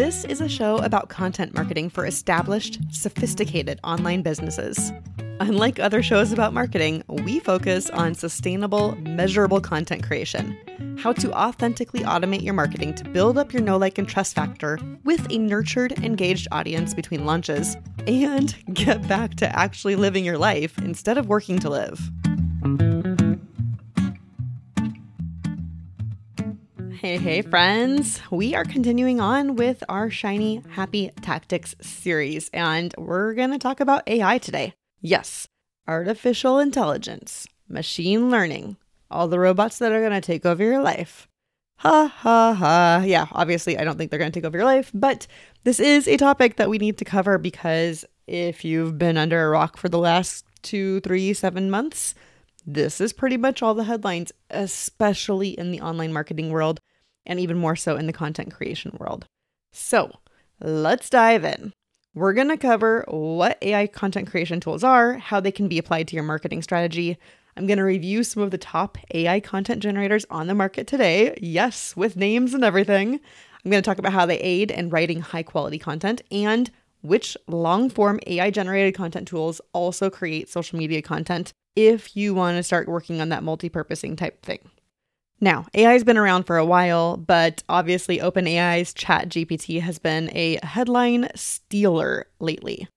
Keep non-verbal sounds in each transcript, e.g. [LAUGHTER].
This is a show about content marketing for established, sophisticated online businesses. Unlike other shows about marketing, we focus on sustainable, measurable content creation. How to authentically automate your marketing to build up your know, like, and trust factor with a nurtured, engaged audience between launches, and [LAUGHS] get back to actually living your life instead of working to live. Hey, hey, friends. We are continuing on with our Shiny Happy Tactics series, and we're going to talk about AI today. Yes, artificial intelligence, machine learning, all the robots that are going to take over your life. Ha ha ha. Yeah, obviously, I don't think they're going to take over your life, but this is a topic that we need to cover because if you've been under a rock for the last two, three, seven months, this is pretty much all the headlines, especially in the online marketing world and even more so in the content creation world. So let's dive in. We're going to cover what AI content creation tools are, how they can be applied to your marketing strategy. I'm going to review some of the top AI content generators on the market today. Yes, with names and everything. I'm going to talk about how they aid in writing high quality content and which long form AI generated content tools also create social media content if you want to start working on that multi purposing type thing. Now, AI has been around for a while, but obviously OpenAI's ChatGPT has been a headline stealer lately.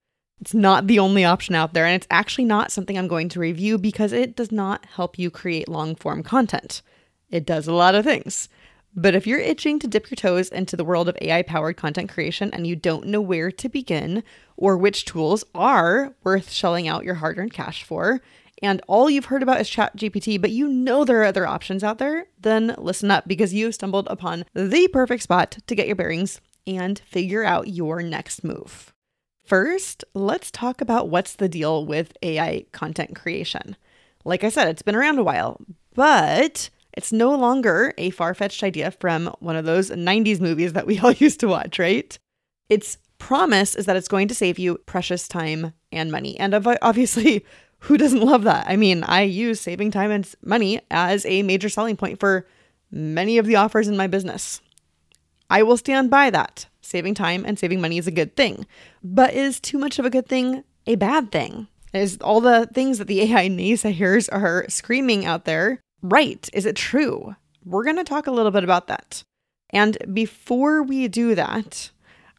It's not the only option out there, and it's actually not something I'm going to review because it does not help you create long form content. It does a lot of things. But if you're itching to dip your toes into the world of AI powered content creation and you don't know where to begin or which tools are worth shelling out your hard earned cash for, and all you've heard about is ChatGPT, but you know there are other options out there, then listen up because you've stumbled upon the perfect spot to get your bearings and figure out your next move. First, let's talk about what's the deal with AI content creation. Like I said, it's been around a while, but it's no longer a far fetched idea from one of those 90s movies that we [LAUGHS] all used to watch, right? Its promise is that it's going to save you precious time and money. And obviously, who doesn't love that? I mean, I use saving time and money as a major selling point for many of the offers in my business. I will stand by that. Saving time and saving money is a good thing. But is too much of a good thing a bad thing? Is all the things that the [LAUGHS] AI naysayers are screaming out there right? Is it true? We're going to talk a little bit about that. And before we do that,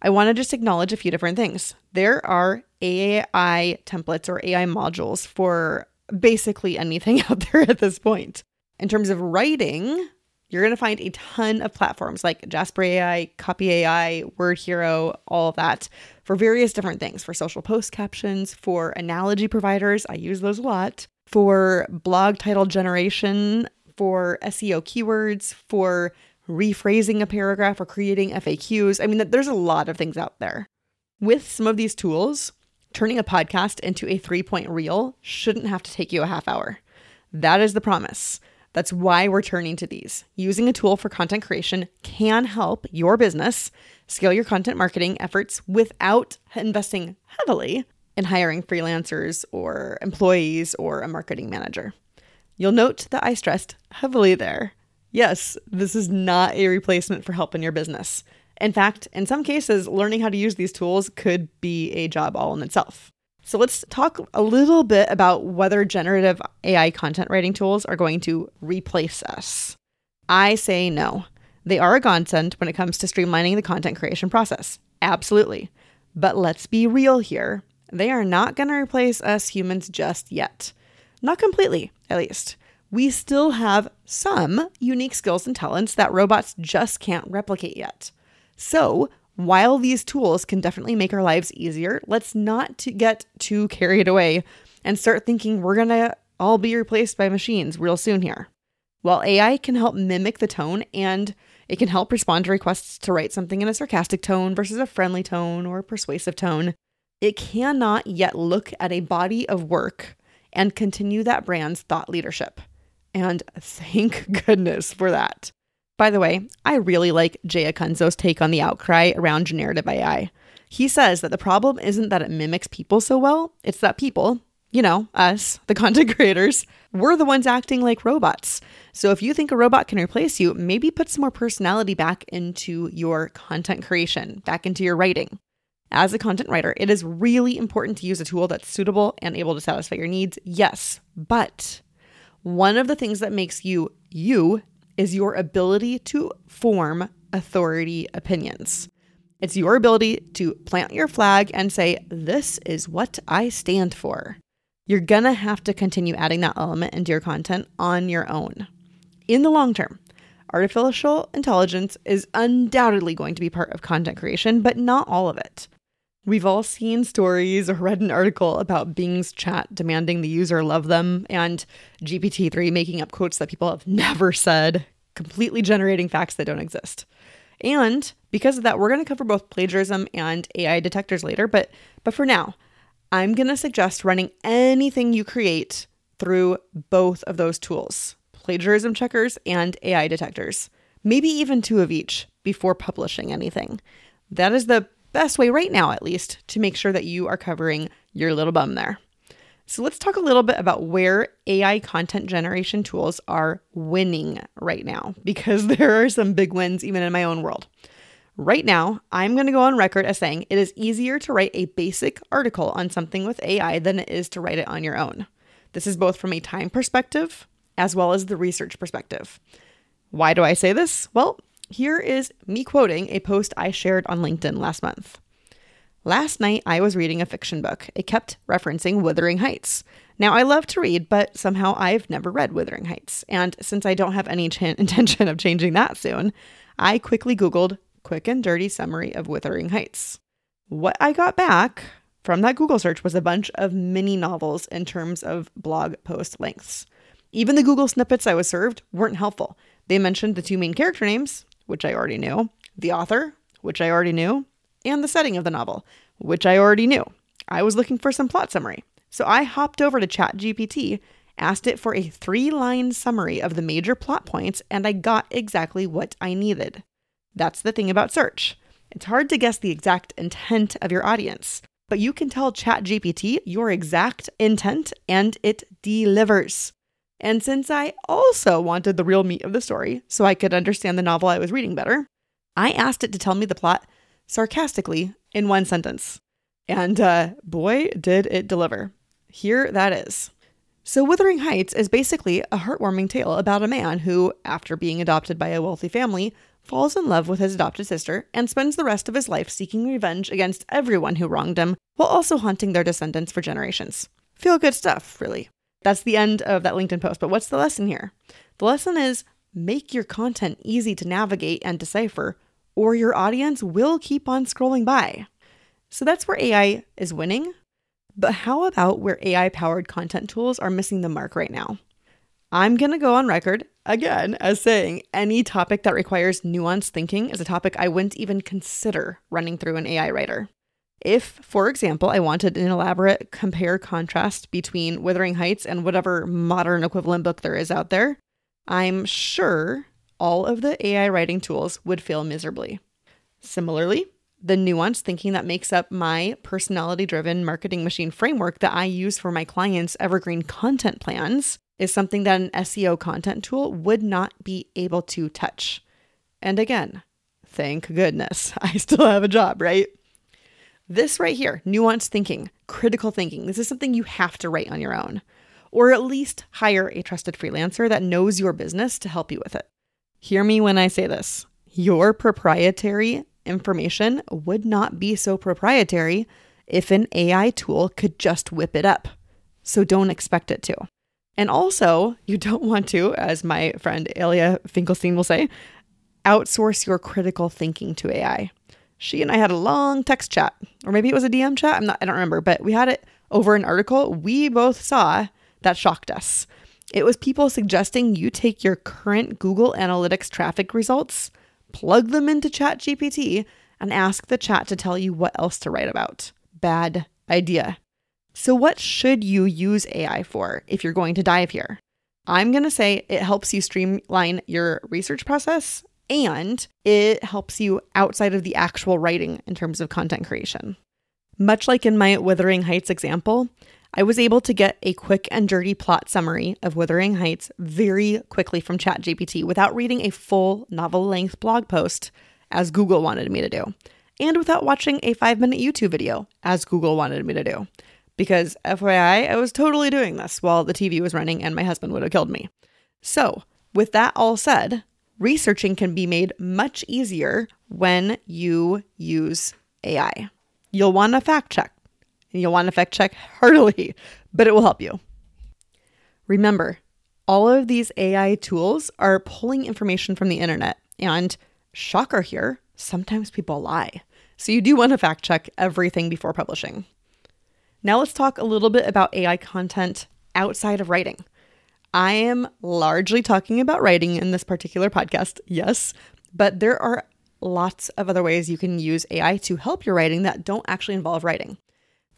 I want to just acknowledge a few different things. There are AI templates or AI modules for basically anything [LAUGHS] out there at this point. In terms of writing, you're going to find a ton of platforms like Jasper AI, Copy AI, Word Hero, all of that for various different things for social post captions, for analogy providers. I use those a lot. For blog title generation, for SEO keywords, for rephrasing a paragraph or creating FAQs. I mean, there's a lot of things out there. With some of these tools, turning a podcast into a three point reel shouldn't have to take you a half hour. That is the promise. That's why we're turning to these. Using a tool for content creation can help your business scale your content marketing efforts without investing heavily in hiring freelancers or employees or a marketing manager. You'll note that I stressed heavily there. Yes, this is not a replacement for help in your business. In fact, in some cases, learning how to use these tools could be a job all in itself. So let's talk a little bit about whether generative AI content writing tools are going to replace us. I say no. They are a godsend when it comes to streamlining the content creation process. Absolutely. But let's be real here. They are not going to replace us humans just yet. Not completely, at least. We still have some unique skills and talents that robots just can't replicate yet. So, while these tools can definitely make our lives easier, let's not to get too carried away and start thinking we're going to all be replaced by machines real soon here. While AI can help mimic the tone and it can help respond to requests to write something in a sarcastic tone versus a friendly tone or persuasive tone, it cannot yet look at a body of work and continue that brand's thought leadership. And thank [LAUGHS] goodness for that. By the way, I really like Jay Acunzo's take on the outcry around generative AI. He says that the problem isn't that it mimics people so well, it's that people, you know, us, [LAUGHS] the content creators, we're the ones acting like robots. So if you think a robot can replace you, maybe put some more personality back into your content creation, back into your writing. As a content writer, it is really important to use a tool that's suitable and able to satisfy your needs. Yes, but one of the things that makes you you is your ability to form authority opinions. It's your ability to plant your flag and say, This is what I stand for. You're gonna have to continue adding that element into your content on your own. In the long term, artificial intelligence is undoubtedly going to be part of content creation, but not all of it. We've all seen stories or read an article about Bing's chat demanding the user love them and GPT 3 making up quotes that people have [LAUGHS] never said, completely generating facts that don't exist. And because of that, we're going to cover both plagiarism and AI detectors later, but but for now, I'm going to suggest running anything you create through both of those tools, plagiarism checkers and AI detectors. Maybe even two of each before publishing anything. That is the best way right now, at least, to make sure that you are covering your little bum there. So let's talk a little bit about where AI content generation tools are winning right now, because [LAUGHS] there are some big wins even in my own world. Right now, I'm going to go on record as saying it is easier to write a basic article on something with AI than it is to write it on your own. This is both from a time perspective as well as the research perspective. Why do I say this? Well, here is me quoting a post I shared on LinkedIn last month. Last night, I was reading a fiction book. It kept referencing Wuthering Heights. Now, I love to read, but somehow I've never read Wuthering Heights. And since I don't have any [LAUGHS] ch- intention of changing that soon, I quickly Googled quick and dirty summary of Wuthering Heights. What I got back from that Google search was a bunch of mini novels in terms of blog post lengths. Even the Google snippets I was served weren't helpful. They mentioned the two main character names, which I already knew, the author, which I already knew, and the setting of the novel, which I already knew. I was looking for some plot summary. So I hopped over to ChatGPT, asked it for a three line summary of the major plot points, and I got exactly what I needed. That's the thing about search. It's hard to guess the exact intent of your audience, but you can tell ChatGPT your exact intent and it delivers. And since I also wanted the real meat of the story so I could understand the novel I was reading better, I asked it to tell me the plot sarcastically in one sentence. And uh, boy, did it deliver. Here that is. So, Wuthering Heights is basically a heartwarming tale about a man who, after being adopted by a wealthy family, falls in love with his adopted sister and spends the rest of his life seeking revenge against everyone who wronged him, while also haunting their descendants for generations. Feel good stuff, really. That's the end of that LinkedIn post. But what's the lesson here? The lesson is make your content easy to navigate and decipher, or your audience will keep on scrolling by. So that's where AI is winning. But how about where AI powered content tools are missing the mark right now? I'm going to go on record again as saying any topic that requires nuanced thinking is a topic I wouldn't even consider running through an AI writer. If, for example, I wanted an elaborate compare contrast between Wuthering Heights and whatever modern equivalent book there is out there, I'm sure all of the AI writing tools would fail miserably. Similarly, the nuanced thinking that makes up my personality driven marketing machine framework that I use for my clients' evergreen content plans is something that an SEO content tool would not be able to touch. And again, thank goodness [LAUGHS] I still have a job, right? This right here, nuanced thinking, critical thinking, this is something you have to write on your own, or at least hire a trusted freelancer that knows your business to help you with it. Hear me when I say this your proprietary information would not be so proprietary if an AI tool could just whip it up. So don't expect it to. And also, you don't want to, as my friend Alia Finkelstein will say, outsource your critical thinking to AI she and I had a long text chat, or maybe it was a DM chat. I'm not, I don't remember, but we had it over an article we both saw that shocked us. It was people suggesting you take your current Google Analytics traffic results, plug them into ChatGPT, and ask the chat to tell you what else to write about. Bad idea. So, what should you use AI for if you're going to dive here? I'm going to say it helps you streamline your research process and it helps you outside of the actual writing in terms of content creation. Much like in my Wuthering Heights example, I was able to get a quick and dirty plot summary of Wuthering Heights very quickly from ChatGPT without reading a full novel length blog post, as Google wanted me to do, and without watching a five minute YouTube video, as Google wanted me to do. Because, FYI, I was totally doing this while the TV was running and my husband would have killed me. So, with that all said, researching can be made much easier when you use AI. You'll want to fact check. And you'll want to fact check heartily, but it will help you. Remember, all of these AI tools are pulling information from the internet. And shocker here, sometimes people lie. So you do want to fact check everything before publishing. Now let's talk a little bit about AI content outside of writing. I am largely talking about writing in this particular podcast, yes, but there are lots of other ways you can use AI to help your writing that don't actually involve writing.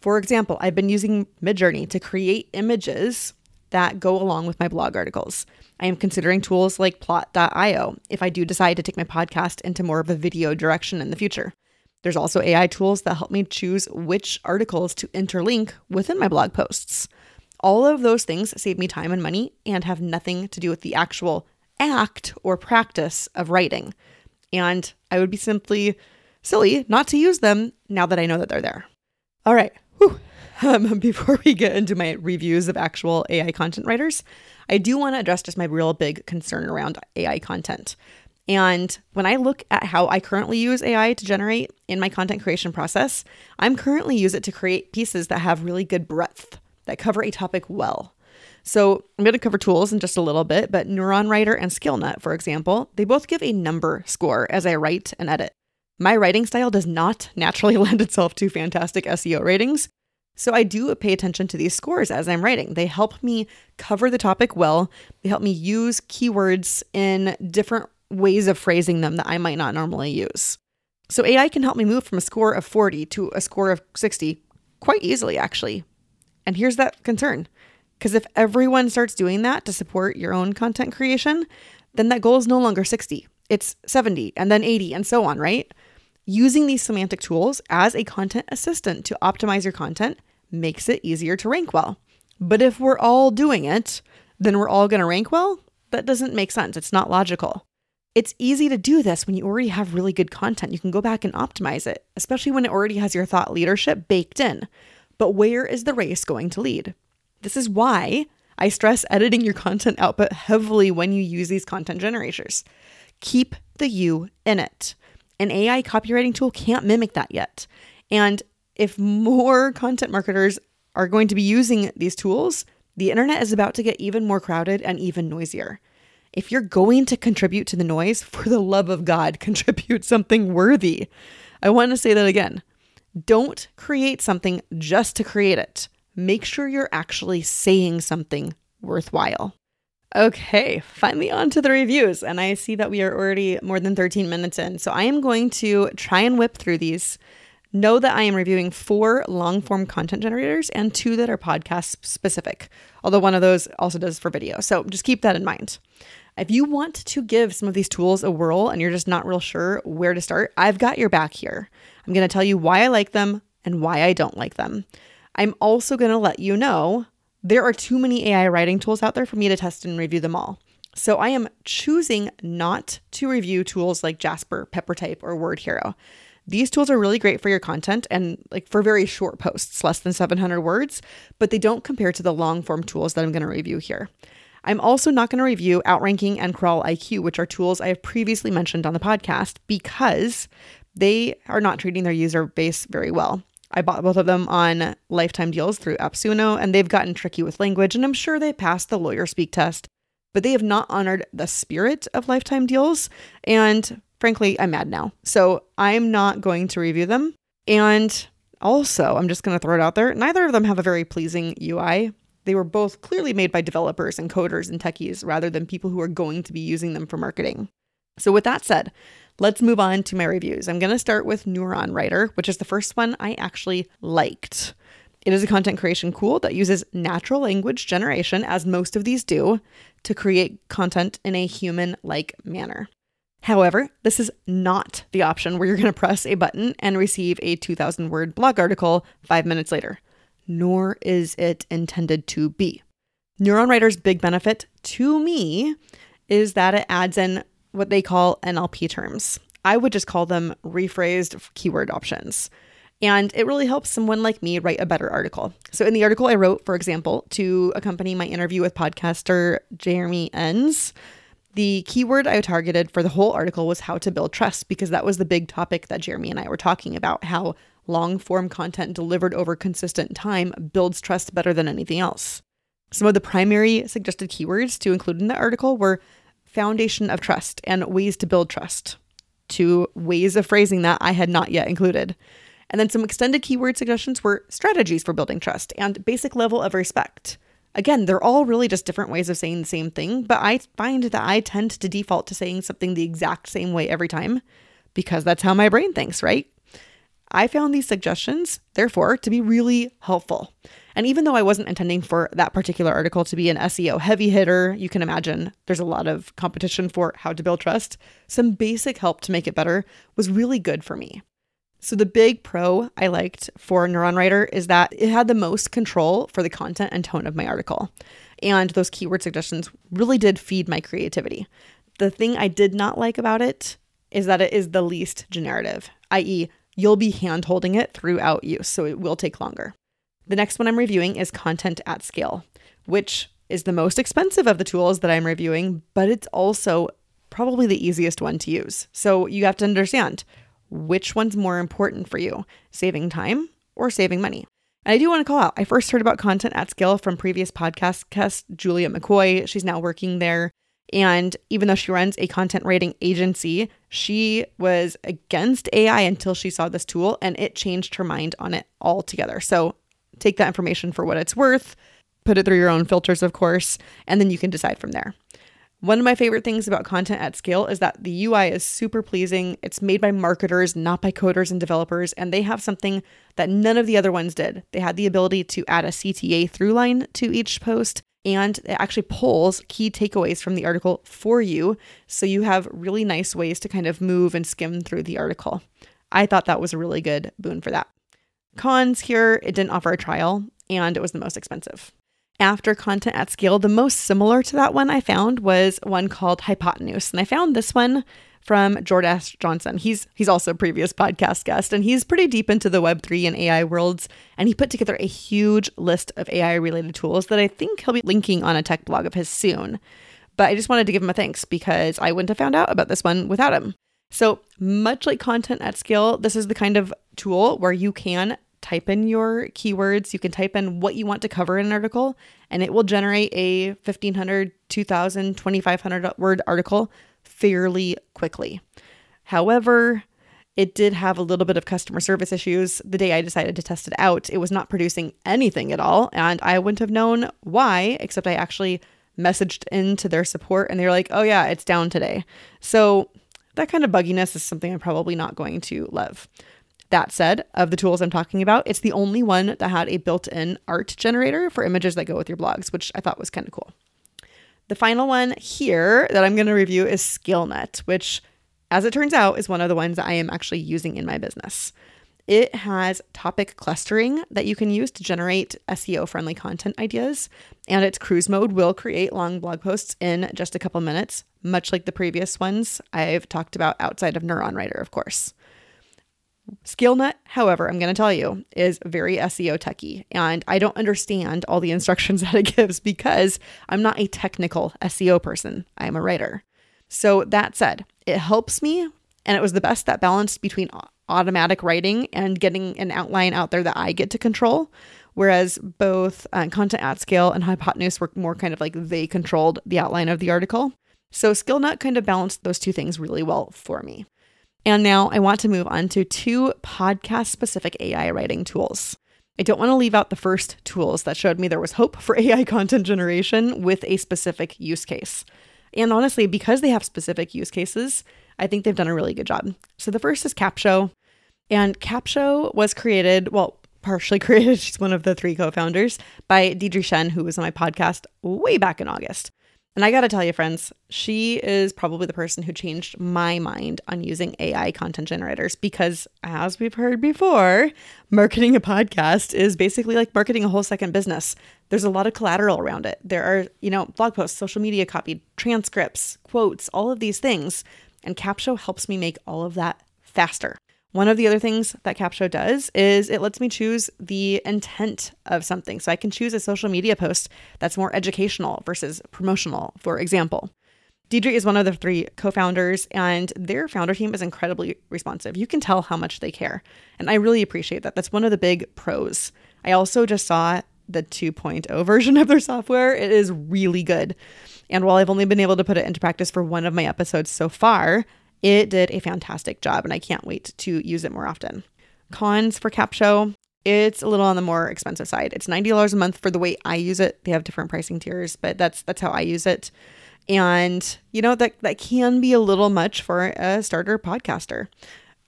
For example, I've been using Midjourney to create images that go along with my blog articles. I am considering tools like plot.io if I do decide to take my podcast into more of a video direction in the future. There's also AI tools that help me choose which articles to interlink within my blog posts. All of those things save me time and money and have nothing to do with the actual act or practice of writing. And I would be simply silly not to use them now that I know that they're there. All right. Um, [LAUGHS] before we get into my reviews of actual AI content writers, I do want to address just my real big concern around AI content. And when I look at how I currently use AI to generate in my content creation process, I'm currently use it to create pieces that have really good breadth that cover a topic well. So I'm going to cover tools in just a little bit, but Neuron Writer and Scalenut, for example, they both give a number score as I write and edit. My writing style does not naturally [LAUGHS] lend itself to fantastic SEO ratings, so I do pay attention to these scores as I'm writing. They help me cover the topic well. They help me use keywords in different ways of phrasing them that I might not normally use. So AI can help me move from a score of 40 to a score of 60 quite easily, actually, and here's that concern. Because if everyone starts doing that to support your own content creation, then that goal is no longer 60. It's 70 and then 80 and so on, right? Using these semantic tools as a content assistant to optimize your content makes it easier to rank well. But if we're all doing it, then we're all going to rank well? That doesn't make sense. It's not logical. It's easy to do this when you already have really good content. You can go back and optimize it, especially when it already has your thought leadership baked in. But where is the race going to lead? This is why I stress editing your content output heavily when you use these content generators. Keep the you in it. An AI copywriting tool can't mimic that yet. And if more content marketers are going to be using these tools, the internet is about to get even more crowded and even noisier. If you're going to contribute to the noise, for the love of God, [LAUGHS] contribute something worthy. I want to say that again. Don't create something just to create it. Make sure you're actually saying something worthwhile. Okay, finally on to the reviews. And I see that we are already more than 13 minutes in. So I am going to try and whip through these. Know that I am reviewing four long form content generators and two that are podcast specific, although one of those also does for video. So just keep that in mind. If you want to give some of these tools a whirl and you're just not real sure where to start, I've got your back here. I'm going to tell you why I like them and why I don't like them. I'm also going to let you know there are too many AI writing tools out there for me to test and review them all. So I am choosing not to review tools like Jasper, PepperType, or Word Hero. These tools are really great for your content and like for very short posts, less than 700 words, but they don't compare to the long form tools that I'm going to review here. I'm also not going to review Outranking and Crawl IQ, which are tools I have previously mentioned on the podcast, because they are not treating their user base very well. I bought both of them on lifetime deals through AppSumo, and they've gotten tricky with language, and I'm sure they passed the lawyer speak test, but they have not honored the spirit of lifetime deals. And frankly, I'm mad now. So I'm not going to review them. And also, I'm just going to throw it out there neither of them have a very pleasing UI. They were both clearly made by developers and coders and techies rather than people who are going to be using them for marketing. So, with that said, Let's move on to my reviews. I'm going to start with Neuron Writer, which is the first one I actually liked. It is a content creation tool that uses natural language generation, as most of these do, to create content in a human like manner. However, this is not the option where you're going to press a button and receive a 2,000 word blog article five minutes later. nor is it intended to be. Neuron Writer's big benefit to me is that it adds in what they call NLP terms. I would just call them rephrased keyword options. And it really helps someone like me write a better article. So, in the article I wrote, for example, to accompany my interview with podcaster Jeremy Enns, the keyword I targeted for the whole article was how to build trust because that was the big topic that Jeremy and I were talking about how long form content delivered over consistent time builds trust better than anything else. Some of the primary suggested keywords to include in the article were foundation of trust and ways to build trust, two ways of phrasing that I had not yet included. And then some extended keyword suggestions were strategies for building trust and basic level of respect. Again, they're all really just different ways of saying the same thing, but I find that I tend to default to saying something the exact same way every time because that's how my brain thinks, right? I found these suggestions, therefore, to be really helpful. And even though I wasn't intending for that particular article to be an SEO heavy hitter, you can imagine there's a lot of competition for how to build trust. Some basic help to make it better was really good for me. So, the big pro I liked for Neuron Writer is that it had the most control for the content and tone of my article. And those keyword suggestions really did feed my creativity. The thing I did not like about it is that it is the least generative, i.e., you'll be hand holding it throughout use, so it will take longer. The next one I'm reviewing is Content at Scale, which is the most expensive of the tools that I'm reviewing, but it's also probably the easiest one to use. So you have to understand which one's more important for you, saving time or saving money. And I do want to call out, I first heard about content at scale from previous podcast guest Julia McCoy. She's now working there. And even though she runs a content writing agency, she was against AI until she saw this tool and it changed her mind on it altogether. So take that information for what it's worth, put it through your own filters, of course, and then you can decide from there. One of my favorite things about content at scale is that the UI is super pleasing. It's made by marketers, not by coders and developers, and they have something that none of the other ones did. They had the ability to add a CTA through line to each post, and it actually pulls key takeaways from the article for you. So you have really nice ways to kind of move and skim through the article. I thought that was a really good boon for that. Cons here, it didn't offer a trial, and it was the most expensive after content at scale. The most similar to that one I found was one called Hypotenuse. And I found this one from Jordash Johnson. He's he's also a previous podcast guest and he's pretty deep into the web3 and AI worlds and he put together a huge list of AI related tools that I think he'll be linking on a tech blog of his soon. But I just wanted to give him a thanks because I wouldn't have found out about this one without him. So, much like content at scale, this is the kind of tool where you can type in your keywords, you can type in what you want to cover in an article, and it will generate a 1500, 2000, 2500 word article fairly quickly. However, it did have a little bit of customer service issues. The day I decided to test it out, it was not producing anything at all, and I wouldn't have known why, except I actually messaged into their support and they were like, oh, yeah, it's down today. So, that kind of bugginess is something I'm probably not going to love. That said, of the tools I'm talking about, it's the only one that had a built in art generator for images that go with your blogs, which I thought was kind of cool. The final one here that I'm going to review is Scalenut, which, as it turns out, is one of the ones that I am actually using in my business. It has topic clustering that you can use to generate SEO friendly content ideas, and its cruise mode will create long blog posts in just a couple minutes, much like the previous ones I've talked about outside of Neuron Writer, of course. Scalenut, however, I'm going to tell you, is very SEO techy, and I don't understand all the [LAUGHS] instructions that it gives because I'm not a technical SEO person. I am a writer. So, that said, it helps me, and it was the best that balanced between automatic writing and getting an outline out there that I get to control. Whereas both uh, Content at Scale and Hypotenuse were more kind of like they controlled the outline of the article. So, Scalenut kind of balanced those two things really well for me. And now I want to move on to two podcast specific AI writing tools. I don't want to leave out the first tools that showed me there was hope for [LAUGHS] AI content generation with a specific use case. And honestly, because they have specific use cases, I think they've done a really good job. So the first is Capsho. And Capsho was created, well, partially [LAUGHS] created, she's one of the three co founders, by Deirdre Tshien, who was on my podcast way back in August. And I gotta tell you, friends, she is probably the person who changed my mind on using AI content generators because, as we've heard before, marketing a podcast is basically like marketing a whole second business. There's a lot of collateral around it. There are, you know, blog posts, social media copy, transcripts, quotes, all of these things. And Capsho helps me make all of that faster. One of the other things that Capsho does is it lets me choose the intent of something. So I can choose a social media post that's more educational versus promotional, for example. Deirdre is one of the three co founders, and their founder team is incredibly responsive. You can tell how much they care. And I really appreciate that. That's one of the big pros. I also just saw the 2.0 version of their software. It is really good. And while I've only been able to put it into practice for one of my episodes so far, it did a fantastic job, and I can't wait to use it more often. Cons for Capsho it's a little on the more expensive side. It's $90 a month for the way I use it. They have different pricing tiers, but that's that's how I use it. And you know that that can be a little much for a starter podcaster.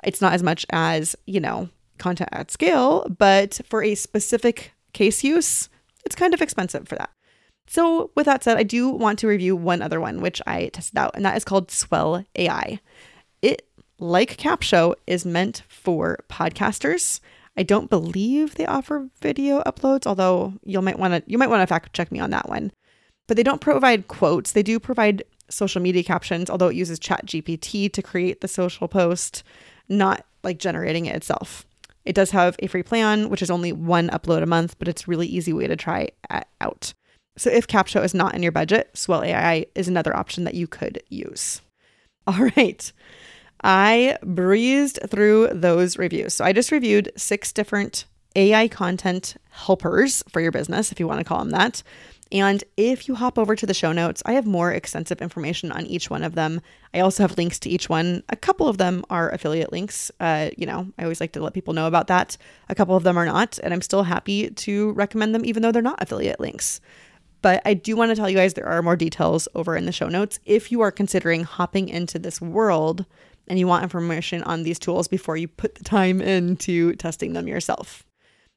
It's not as much as, you know, content at scale, but for a specific case use, it's kind of expensive for that. So, with that said, I do want to review one other one, which I tested out, and that is called Swell AI. Like Capsho, is meant for podcasters. I don't believe they offer video uploads, although you might want to you might want to fact check me on that one. But they don't provide quotes. They do provide social media captions, although it uses ChatGPT to create the social post, not like generating it itself. It does have a free plan, which is only one upload a month, but it's really easy way to try out. So if Capsho is not in your budget, Swell AI is another option that you could use. [LAUGHS] All right. I breezed through those reviews. So I just reviewed six different AI content helpers for your business, if you want to call them that. And if you hop over to the show notes, I have more extensive information on each one of them. I also have links to each one. A couple of them are affiliate links. Uh, you know, I always like to let people know about that. A couple of them are not, and I'm still happy to recommend them, even though they're not affiliate links. But I do want to tell you guys there are more details over in the show notes if you are considering hopping into this world and you want information on these tools before you put the time into testing them yourself.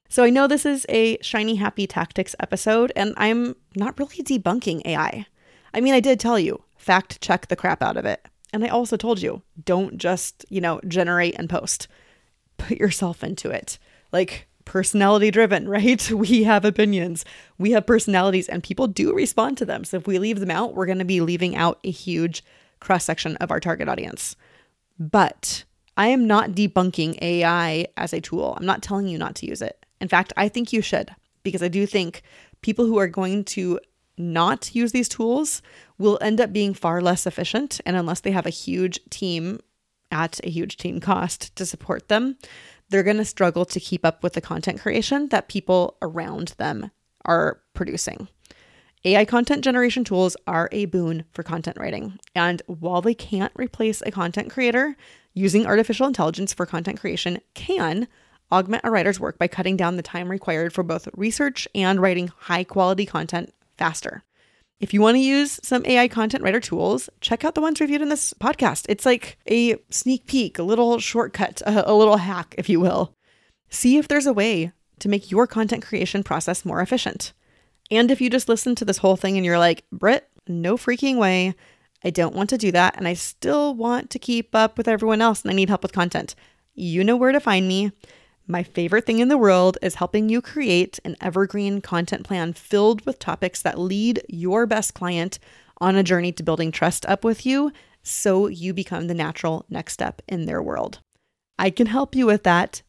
So I know this is a shiny happy tactics episode and I'm not really debunking AI. I mean, I did tell you, fact check the crap out of it. And I also told you, don't just, you know, generate and post. Put yourself into it. Like personality driven, [LAUGHS] right? We have opinions, we have personalities, and people do respond to them. So if we leave them out, we're going to be leaving out a huge cross section of our target audience. But I am not debunking AI as a tool. I'm not telling you not to use it. In fact, I think you should, because I do think people who are going to not use these tools will end up being far less efficient. And unless they have a huge team at a huge team cost to support them, they're going to struggle to keep up with the content creation that people around them are producing. AI content generation tools are a boon for content writing. And while they can't replace a content creator, using artificial intelligence for content creation can augment a writer's work by cutting down the time required for both research and writing high quality content faster. If you want to use some AI content writer tools, check out the ones reviewed in this podcast. It's like a sneak peek, a little shortcut, [LAUGHS] a, little hack, if you will. See if there's a way to make your content creation process more efficient. And if you just listen to this whole thing and you're like, Britt, no freaking way. I don't want to do that. And I still want to keep up with everyone else and I need help with content. You know where to find me. My favorite thing in the world is helping you create an evergreen content plan filled with topics that lead your best client on a journey to building trust up with you so you become the natural next step in their world. I can help you with that.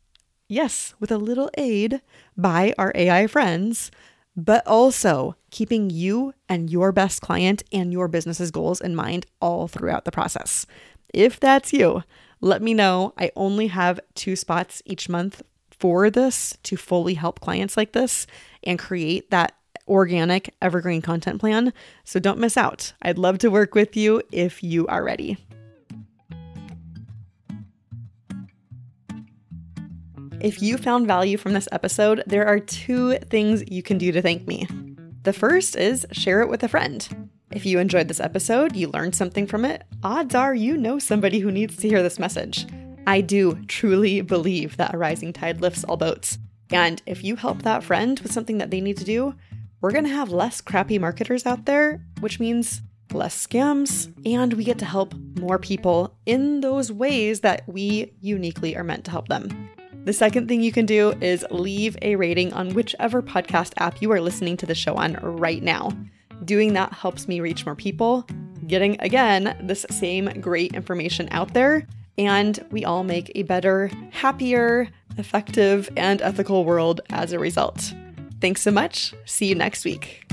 Yes, with a little aid by our AI friends, but also keeping you and your best client and your business's goals in mind all throughout the process. If that's you, let me know. I only have two spots each month for this to fully help clients like this and create that organic evergreen content plan. So don't miss out. I'd love to work with you if you are ready. If you found value from this episode, there are two things you can do to thank me. The first is share it with a friend. If you enjoyed this episode, you learned something from it, odds are you know somebody who needs to hear this message. I do truly believe that a rising tide lifts all boats. And if you help that friend with something that they need to do, we're going to have less crappy marketers out there, which means less scams, and we get to help more people in those ways that we uniquely are meant to help them. The second thing you can do is leave a rating on whichever podcast app you are listening to the show on right now. Doing that helps me reach more people, getting again this same great information out there, and we all make a better, happier, effective, and ethical world as a result. Thanks so much. See you next week.